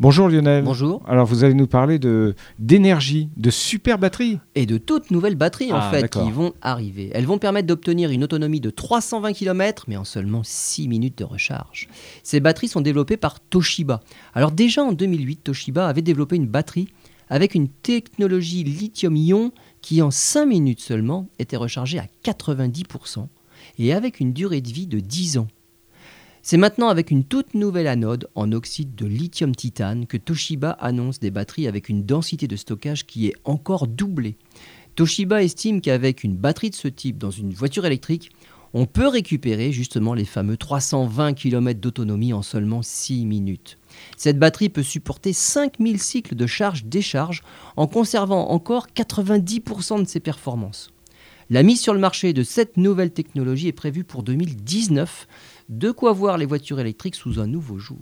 Bonjour Lionel. Bonjour. Alors vous allez nous parler de d'énergie, de super batteries. Et de toutes nouvelles batteries en Ah, fait qui vont arriver. Elles vont permettre d'obtenir une autonomie de 320 km mais en seulement 6 minutes de recharge. Ces batteries sont développées par Toshiba. Alors déjà en 2008, Toshiba avait développé une batterie avec une technologie lithium-ion qui en 5 minutes seulement était rechargée à 90% et avec une durée de vie de 10 ans. C'est maintenant avec une toute nouvelle anode en oxyde de lithium-titane que Toshiba annonce des batteries avec une densité de stockage qui est encore doublée. Toshiba estime qu'avec une batterie de ce type dans une voiture électrique, on peut récupérer justement les fameux 320 km d'autonomie en seulement 6 minutes. Cette batterie peut supporter 5000 cycles de charge-décharge en conservant encore 90% de ses performances. La mise sur le marché de cette nouvelle technologie est prévue pour 2019, de quoi voir les voitures électriques sous un nouveau jour.